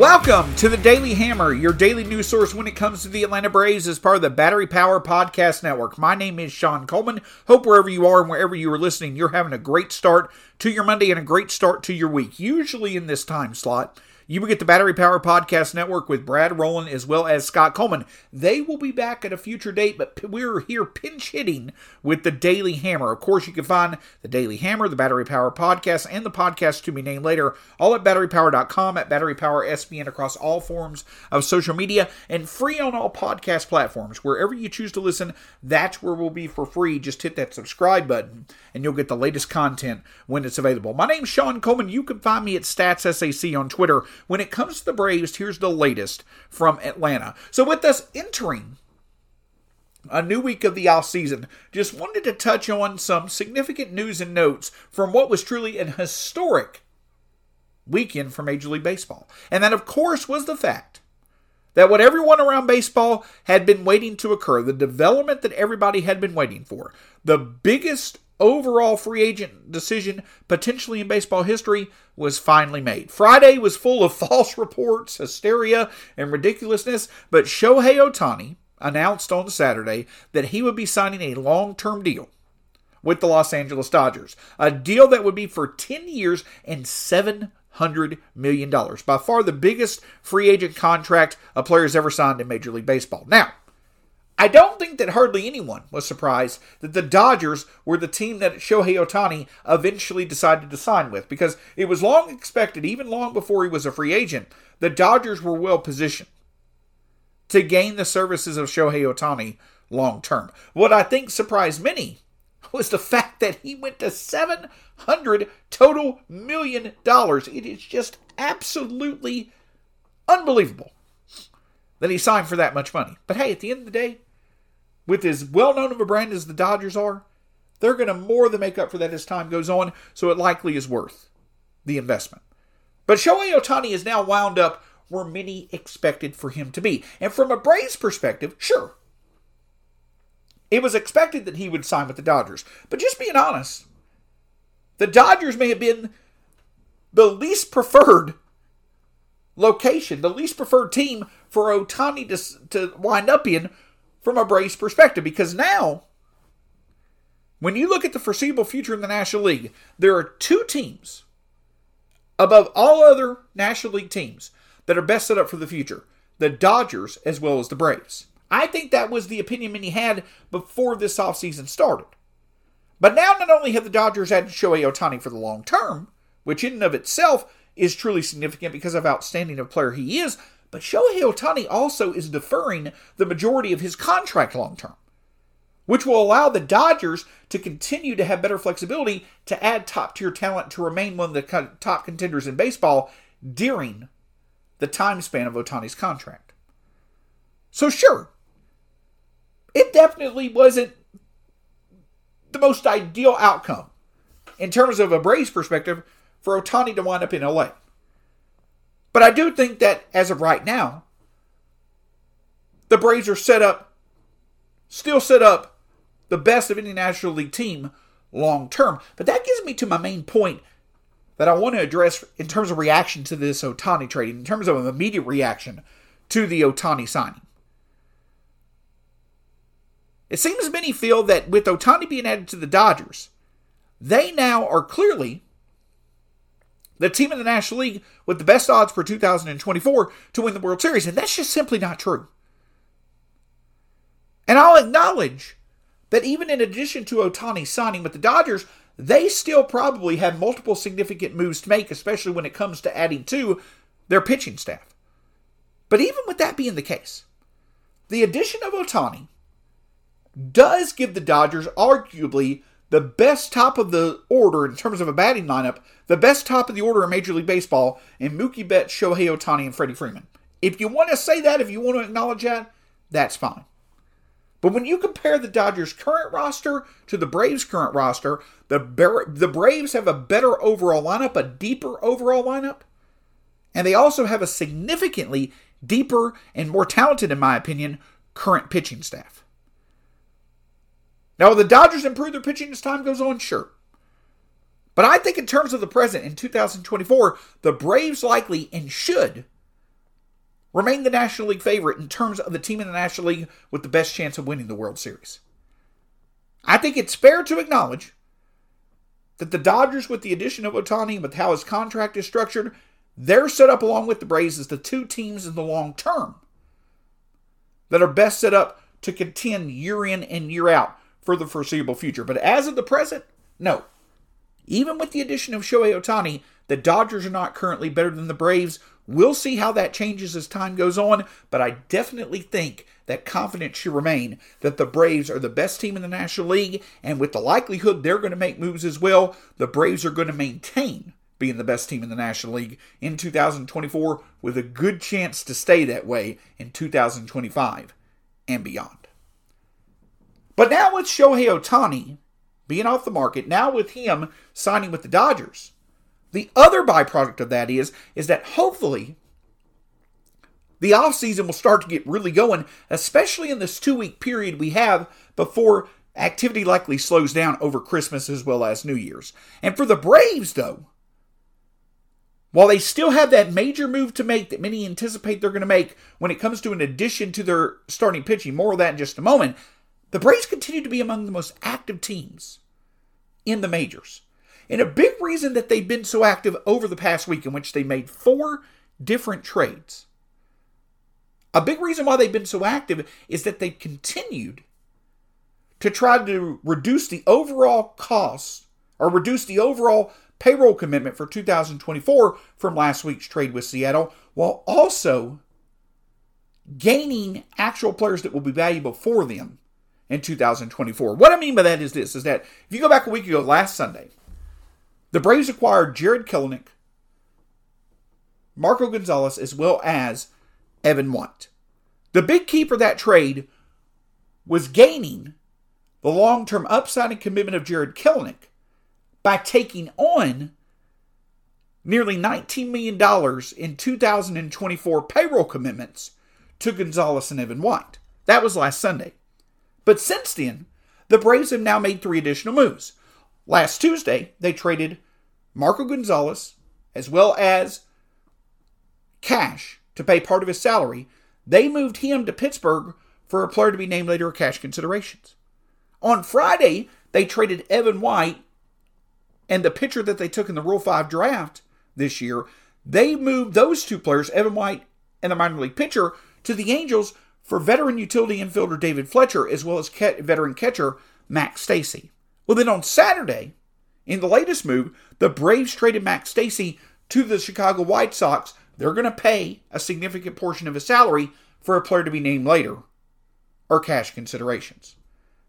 Welcome to the Daily Hammer, your daily news source when it comes to the Atlanta Braves as part of the Battery Power Podcast Network. My name is Shawn Coleman. Hope wherever you are and wherever you are listening, you're having a great start to your Monday and a great start to your week. Usually in this time slot, you will get the Battery Power Podcast Network with Brad Rowland as well as Scott Coleman. They will be back at a future date, but we're here pinch hitting with the Daily Hammer. Of course, you can find the Daily Hammer, the Battery Power Podcast, and the podcast to be named later, all at batterypower.com, at Battery Power SBN across all forms of social media, and free on all podcast platforms. Wherever you choose to listen, that's where we'll be for free. Just hit that subscribe button, and you'll get the latest content when it's available. My name's Shawn Coleman. You can find me at StatsSAC on Twitter when it comes to the Braves, here's the latest from Atlanta. So, with us entering a new week of the off season, just wanted to touch on some significant news and notes from what was truly an historic weekend for Major League Baseball. And that, of course, was the fact that what everyone around baseball had been waiting to occur, the development that everybody had been waiting for, the biggest overall free agent decision potentially in baseball history was finally made. Friday was full of false reports, hysteria, and ridiculousness, but Shohei Ohtani announced on Saturday that he would be signing a long term deal with the Los Angeles Dodgers, a deal that would be for 10 years and $700 million. By far the biggest free agent contract a player has ever signed in Major League Baseball. Now, I don't think that hardly anyone was surprised that the Dodgers were the team that Shohei Ohtani eventually decided to sign with because it was long expected, even long before he was a free agent, the Dodgers were well positioned to gain the services of Shohei Ohtani long term. What I think surprised many was the fact that he went to 700 total million dollars. It is just absolutely unbelievable that he signed for that much money. But hey, at the end of the day, with as well known of a brand as the Dodgers are, they're going to more than make up for that as time goes on, so it likely is worth the investment. But Shohei Ohtani is now wound up where many expected for him to be. And from a Braves perspective, sure. It was expected that he would sign with the Dodgers. But just being honest, the Dodgers may have been the least preferred location, the least preferred team for Ohtani to, to wind up in from a Braves perspective because now, when you look at the foreseeable future in the National League, there are two teams above all other National League teams that are best set up for the future the Dodgers as well as the Braves. I think that was the opinion many had before this offseason started. But now, not only have the Dodgers added Shohei Ohtani for the long term, which in and of itself is truly significant because of outstanding a player he is, but Shohei Ohtani also is deferring the majority of his contract long term, which will allow the Dodgers to continue to have better flexibility to add top tier talent to remain one of the top contenders in baseball during the time span of Ohtani's contract. So, sure, it definitely wasn't the most ideal outcome in terms of a Braves perspective for Ohtani to wind up in LA. But I do think that as of right now, the Braves are set up, still set up the best of any National League team long term. But that gives me to my main point that I want to address in terms of reaction to this Ohtani trading, in terms of an immediate reaction to the Ohtani signing. It seems many feel that with Ohtani being added to the Dodgers, they now are clearly the team in the National League with the best odds for 2024 to win the World Series. And that's just simply not true. And I'll acknowledge that even in addition to Ohtani signing with the Dodgers, they still probably have multiple significant moves to make, especially when it comes to adding to their pitching staff. But even with that being the case, the addition of Ohtani does give the Dodgers arguably the best top of the order in terms of a batting lineup, the best top of the order in Major League Baseball and Mookie Betts, Shohei Ohtani, and Freddie Freeman. If you want to say that, if you want to acknowledge that, that's fine. But when you compare the Dodgers' current roster to the Braves' current roster, the the Braves have a better overall lineup, a deeper overall lineup, and they also have a significantly deeper and more talented, in my opinion, current pitching staff. Now, the Dodgers improve their pitching as time goes on? Sure. But I think in terms of the present in 2024, the Braves likely and should remain the National League favorite in terms of the team in the National League with the best chance of winning the World Series. I think it's fair to acknowledge that the Dodgers, with the addition of Ohtani and with how his contract is structured, they're set up along with the Braves as the two teams in the long term that are best set up to contend year in and year out for the foreseeable future. But as of the present, no. Even with the addition of Shohei Ohtani, the Dodgers are not currently better than the Braves We'll see how that changes as time goes on, but I definitely think that confidence should remain that the Braves are the best team in the National League, and with the likelihood they're going to make moves as well, the Braves are going to maintain being the best team in the National League in 2024 with a good chance to stay that way in 2025 and beyond. But now with Shohei Ohtani being off the market, now with him signing with the Dodgers, the other byproduct of that is is that hopefully the off season will start to get really going, especially in this two week period we have before activity likely slows down over Christmas as well as New Year's. And for the Braves, though, while they still have that major move to make that many anticipate they're going to make when it comes to an addition to their starting pitching, more of that in just a moment, the Braves continue to be among the most active teams in the majors. And a big reason that they've been so active over the past week, in which they made four different trades, a big reason why they've been so active is that they've continued to try to reduce the overall cost or reduce the overall payroll commitment for 2024 from last week's trade with Seattle, while also gaining actual players that will be valuable for them in 2024. What I mean by that is this is that if you go back a week ago last Sunday, the Braves acquired Jarred Kelenic, Marco Gonzalez, as well as Evan White. The big key for that trade was gaining the long term upside and commitment of Jarred Kelenic by taking on nearly $19 million in 2024 payroll commitments to Gonzalez and Evan White. That was last Sunday. But since then, the Braves have now made three additional moves. Last Tuesday, they traded Marco Gonzalez as well as cash to pay part of his salary. They moved him to Pittsburgh for a player to be named later or cash considerations. On Friday, they traded Evan White and the pitcher that they took in the Rule 5 draft this year. They moved those two players, Evan White and the minor league pitcher, to the Angels for veteran utility infielder David Fletcher as well as veteran catcher Max Stassi. Well, then on Saturday, in the latest move, the Braves traded Max Stassi to the Chicago White Sox. They're going to pay a significant portion of his salary for a player to be named later or cash considerations.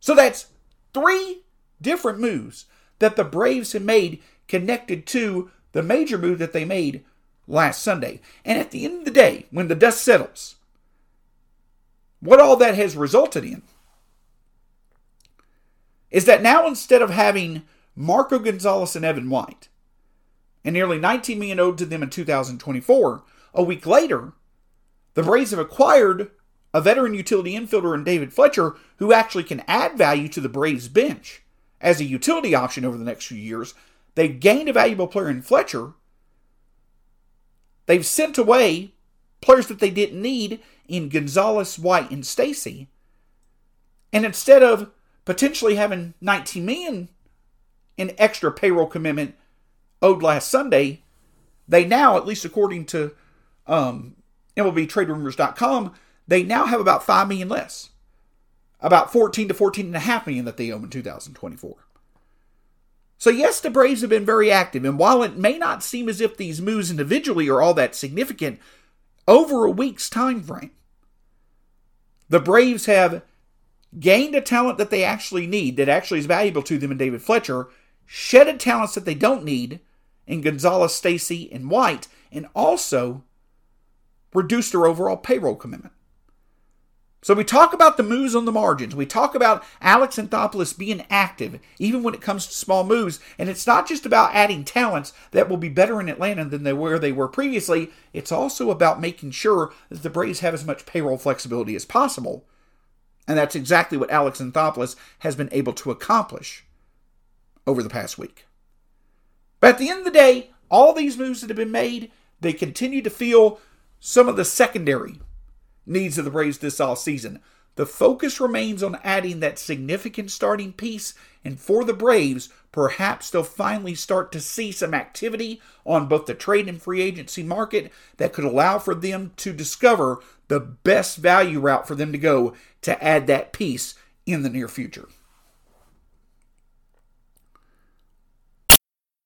So that's three different moves that the Braves have made connected to the major move that they made last Sunday. And at the end of the day, when the dust settles, what all that has resulted in is that now instead of having Marco Gonzalez and Evan White, and nearly 19 million owed to them in 2024, a week later, the Braves have acquired a veteran utility infielder in David Fletcher who actually can add value to the Braves bench as a utility option over the next few years. They've gained a valuable player in Fletcher. They've sent away players that they didn't need in Gonzalez, White, and Stassi. And instead of potentially having 19 million in extra payroll commitment owed last Sunday, they now, at least according to um, MLBTradeRumors.com, they now have about five million less about 14 to 14 and a half million that they owe in 2024. So yes, the Braves have been very active, and while it may not seem as if these moves individually are all that significant, over a week's time frame, the Braves have gained a talent that they actually need, that actually is valuable to them in David Fletcher, shedded talents that they don't need in Gonzalez, Stassi, and White, and also reduced their overall payroll commitment. So we talk about the moves on the margins. We talk about Alex Anthopoulos being active, even when it comes to small moves. And it's not just about adding talents that will be better in Atlanta than they were they were previously. It's also about making sure that the Braves have as much payroll flexibility as possible. And that's exactly what Alex Anthopoulos has been able to accomplish over the past week. But at the end of the day, all these moves that have been made, they continue to feel some of the secondary needs of the Braves this off season. The focus remains on adding that significant starting piece, and for the Braves, perhaps they'll finally start to see some activity on both the trade and free agency market that could allow for them to discover the best value route for them to go to add that piece in the near future.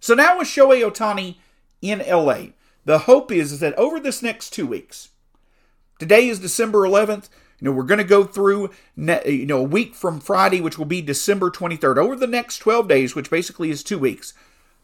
So now with Shohei Ohtani in LA, the hope is, is that over this next two weeks, today is December 11th. You know, we're going to go through, you know, a week from Friday, which will be December 23rd. Over the next 12 days, which basically is two weeks,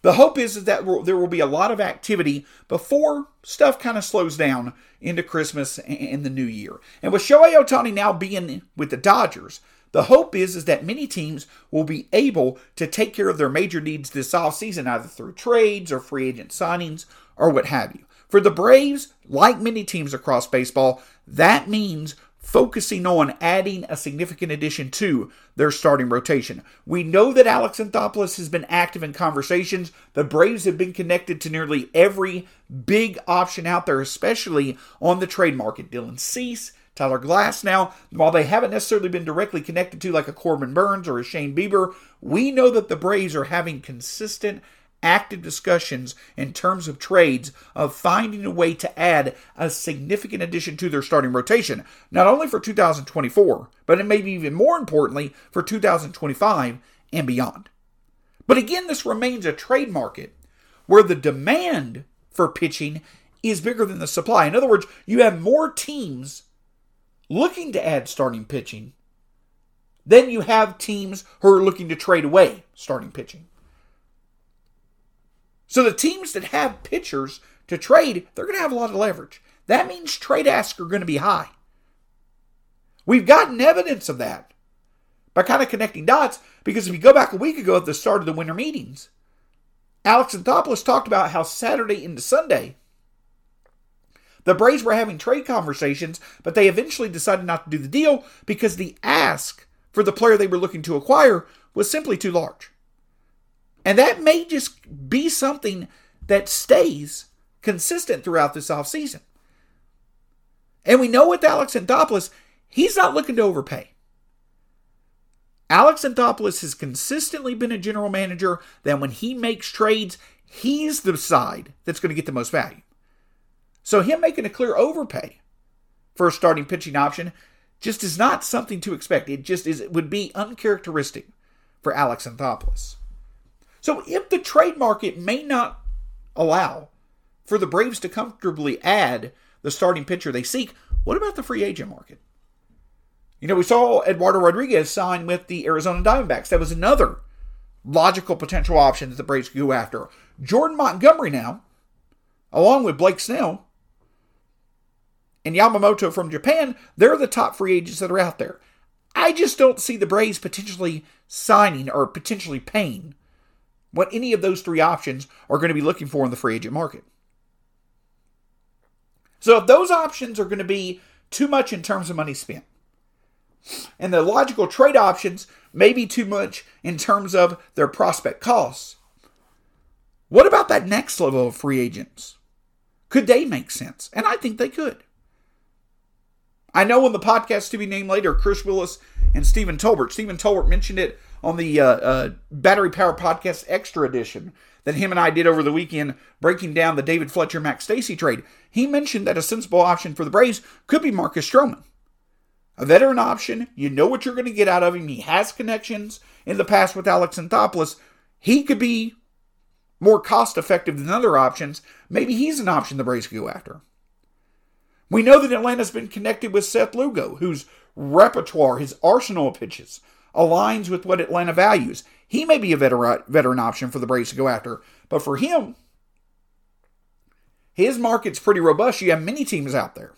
the hope is, is that there will be a lot of activity before stuff kind of slows down into Christmas and the new year. And with Shohei Ohtani now being with the Dodgers, the hope is, is that many teams will be able to take care of their major needs this offseason, either through trades or free agent signings or what have you. For the Braves, like many teams across baseball, that means focusing on adding a significant addition to their starting rotation. We know that Alex Anthopoulos has been active in conversations. The Braves have been connected to nearly every big option out there, especially on the trade market. Dylan Cease, Tyler Glasnow. while they haven't necessarily been directly connected to like a Corbin Burnes or a Shane Bieber, we know that the Braves are having consistent active discussions in terms of trades of finding a way to add a significant addition to their starting rotation, not only for 2024, but it may be even more importantly for 2025 and beyond. But again, this remains a trade market where the demand for pitching is bigger than the supply. In other words, you have more teams looking to add starting pitching, then you have teams who are looking to trade away starting pitching. So the teams that have pitchers to trade, they're going to have a lot of leverage. That means trade asks are going to be high. We've gotten evidence of that by kind of connecting dots because if you go back a week ago at the start of the winter meetings, Alex Anthopoulos talked about how Saturday into Sunday the Braves were having trade conversations, but they eventually decided not to do the deal because the ask for the player they were looking to acquire was simply too large. And that may just be something that stays consistent throughout this offseason. And we know with Alex Anthopoulos, he's not looking to overpay. Alex Anthopoulos has consistently been a general manager that when he makes trades, he's the side that's going to get the most value. So him making a clear overpay for a starting pitching option just is not something to expect. It just is it would be uncharacteristic for Alex Anthopoulos. So if the trade market may not allow for the Braves to comfortably add the starting pitcher they seek, what about the free agent market? You know, we saw Eduardo Rodriguez sign with the Arizona Diamondbacks. That was another logical potential option that the Braves could go after. Jordan Montgomery now, along with Blake Snell, and Yamamoto from Japan, they're the top free agents that are out there. I just don't see the Braves potentially signing or potentially paying what any of those three options are going to be looking for in the free agent market. So if those options are going to be too much in terms of money spent. And the logical trade options may be too much in terms of their prospect costs. What about that next level of free agents? Could they make sense? And I think they could. I know in the podcast to be named later, Chris Willis and Stephen Tolbert. Stephen Tolbert mentioned it on the uh, uh, Battery Power Podcast Extra Edition that him and I did over the weekend, breaking down the David Fletcher Max Stassi trade. He mentioned that a sensible option for the Braves could be Marcus Stroman. A veteran option, you know what you're going to get out of him. He has connections in the past with Alex Anthopoulos. He could be more cost effective than other options. Maybe he's an option the Braves could go after. We know that Atlanta's been connected with Seth Lugo, whose repertoire, his arsenal of pitches, aligns with what Atlanta values. He may be a veteran, veteran option for the Braves to go after, but for him, his market's pretty robust. You have many teams out there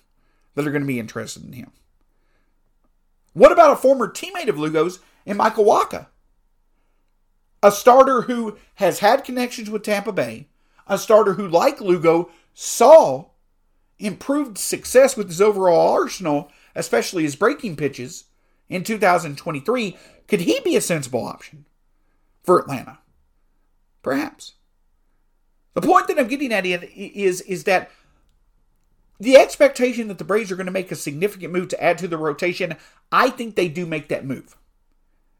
that are going to be interested in him. What about a former teammate of Lugo's in Michael Wacha? A starter who has had connections with Tampa Bay, a starter who, like Lugo, saw improved success with his overall arsenal, especially his breaking pitches in 2023. Could he be a sensible option for Atlanta? Perhaps. The point that I'm getting at is, is that the expectation that the Braves are going to make a significant move to add to the rotation, I think they do make that move.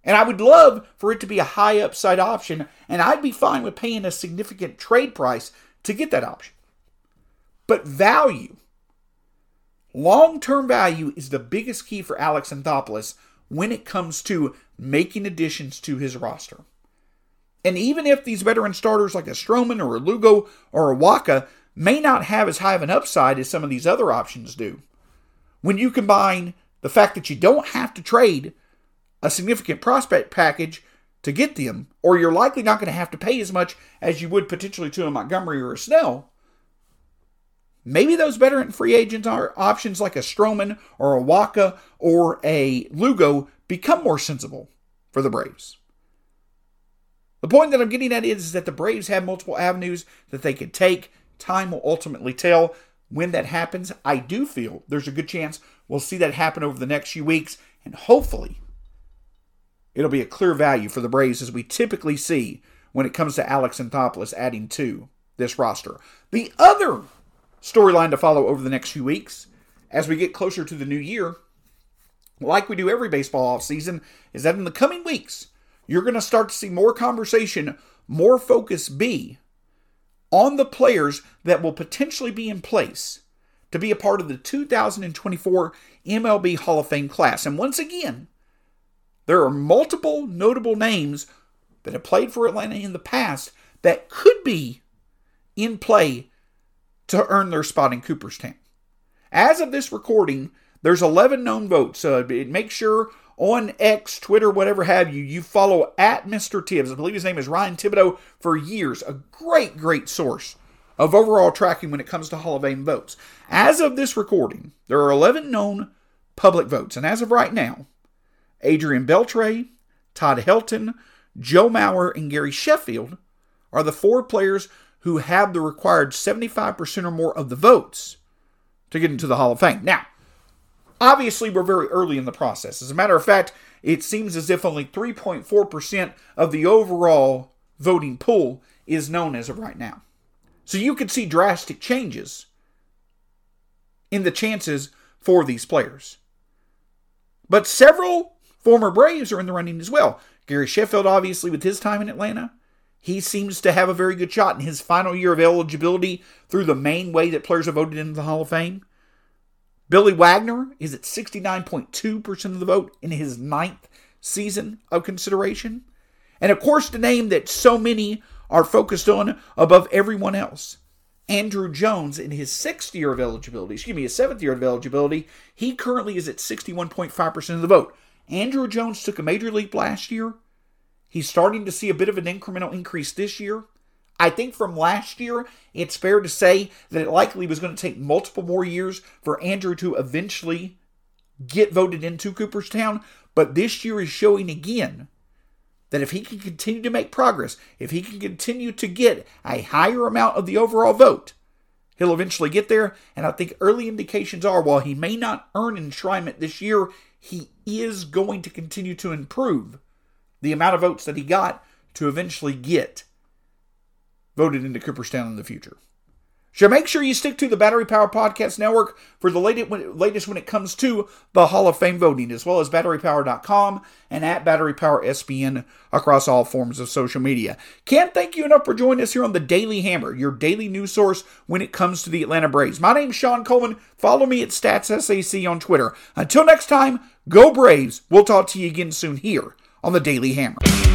And I would love for it to be a high upside option, and I'd be fine with paying a significant trade price to get that option. But value, long term value, is the biggest key for Alex Anthopoulos when it comes to making additions to his roster. And even if these veteran starters like a Stroman or a Lugo or a Wacha may not have as high of an upside as some of these other options do, when you combine the fact that you don't have to trade a significant prospect package to get them, or you're likely not going to have to pay as much as you would potentially to a Montgomery or a Snell, Maybe those veteran free agents are options like a Stroman or a Wacha or a Lugo become more sensible for the Braves. The point that I'm getting at is, that the Braves have multiple avenues that they could take. Time will ultimately tell when that happens. I do feel there's a good chance we'll see that happen over the next few weeks, and hopefully it'll be a clear value for the Braves as we typically see when it comes to Alex Anthopoulos adding to this roster. The other storyline to follow over the next few weeks as we get closer to the new year, like we do every baseball offseason, is that in the coming weeks, you're going to start to see more conversation, more focus be on the players that will potentially be in place to be a part of the 2024 MLB Hall of Fame class. And once again, there are multiple notable names that have played for Atlanta in the past that could be in play to earn their spot in Cooperstown. As of this recording, there's 11 known votes. So make sure on X, Twitter, whatever have you, you follow at Mr. Tibbs. I believe his name is Ryan Thibodaux for years. A great, great source of overall tracking when it comes to Hall of Fame votes. As of this recording, there are 11 known public votes. And as of right now, Adrian Beltre, Todd Helton, Joe Mauer, and Gary Sheffield are the four players who have the required 75% or more of the votes to get into the Hall of Fame. Now, obviously, we're very early in the process. As a matter of fact, it seems as if only 3.4% of the overall voting pool is known as of right now. So you could see drastic changes in the chances for these players. But several former Braves are in the running as well. Gary Sheffield, obviously, with his time in Atlanta he seems to have a very good shot in his final year of eligibility through the main way that players are voted into the Hall of Fame. Billy Wagner is at 69.2% of the vote in his ninth season of consideration. And of course, the name that so many are focused on above everyone else. Andruw Jones, in his sixth year of eligibility, excuse me, his seventh year of eligibility, he currently is at 61.5% of the vote. Andruw Jones took a major leap last year He's starting to see a bit of an incremental increase this year. I think from last year, it's fair to say that it likely was going to take multiple more years for Andruw to eventually get voted into Cooperstown. But this year is showing again that if he can continue to make progress, if he can continue to get a higher amount of the overall vote, He'll eventually get there, and I think early indications are while he may not earn enshrinement this year, he is going to continue to improve the amount of votes that he got to eventually get voted into Cooperstown in the future. So make sure you stick to the Battery Power Podcast Network for the latest when it comes to the Hall of Fame voting, as well as batterypower.com and at Battery Power SBN across all forms of social media. Can't thank you enough for joining us here on the Daily Hammer, your daily news source when it comes to the Atlanta Braves. My name's Shawn Coleman. Follow me at StatsSAC on Twitter. Until next time, go Braves. We'll talk to you again soon here on the Daily Hammer.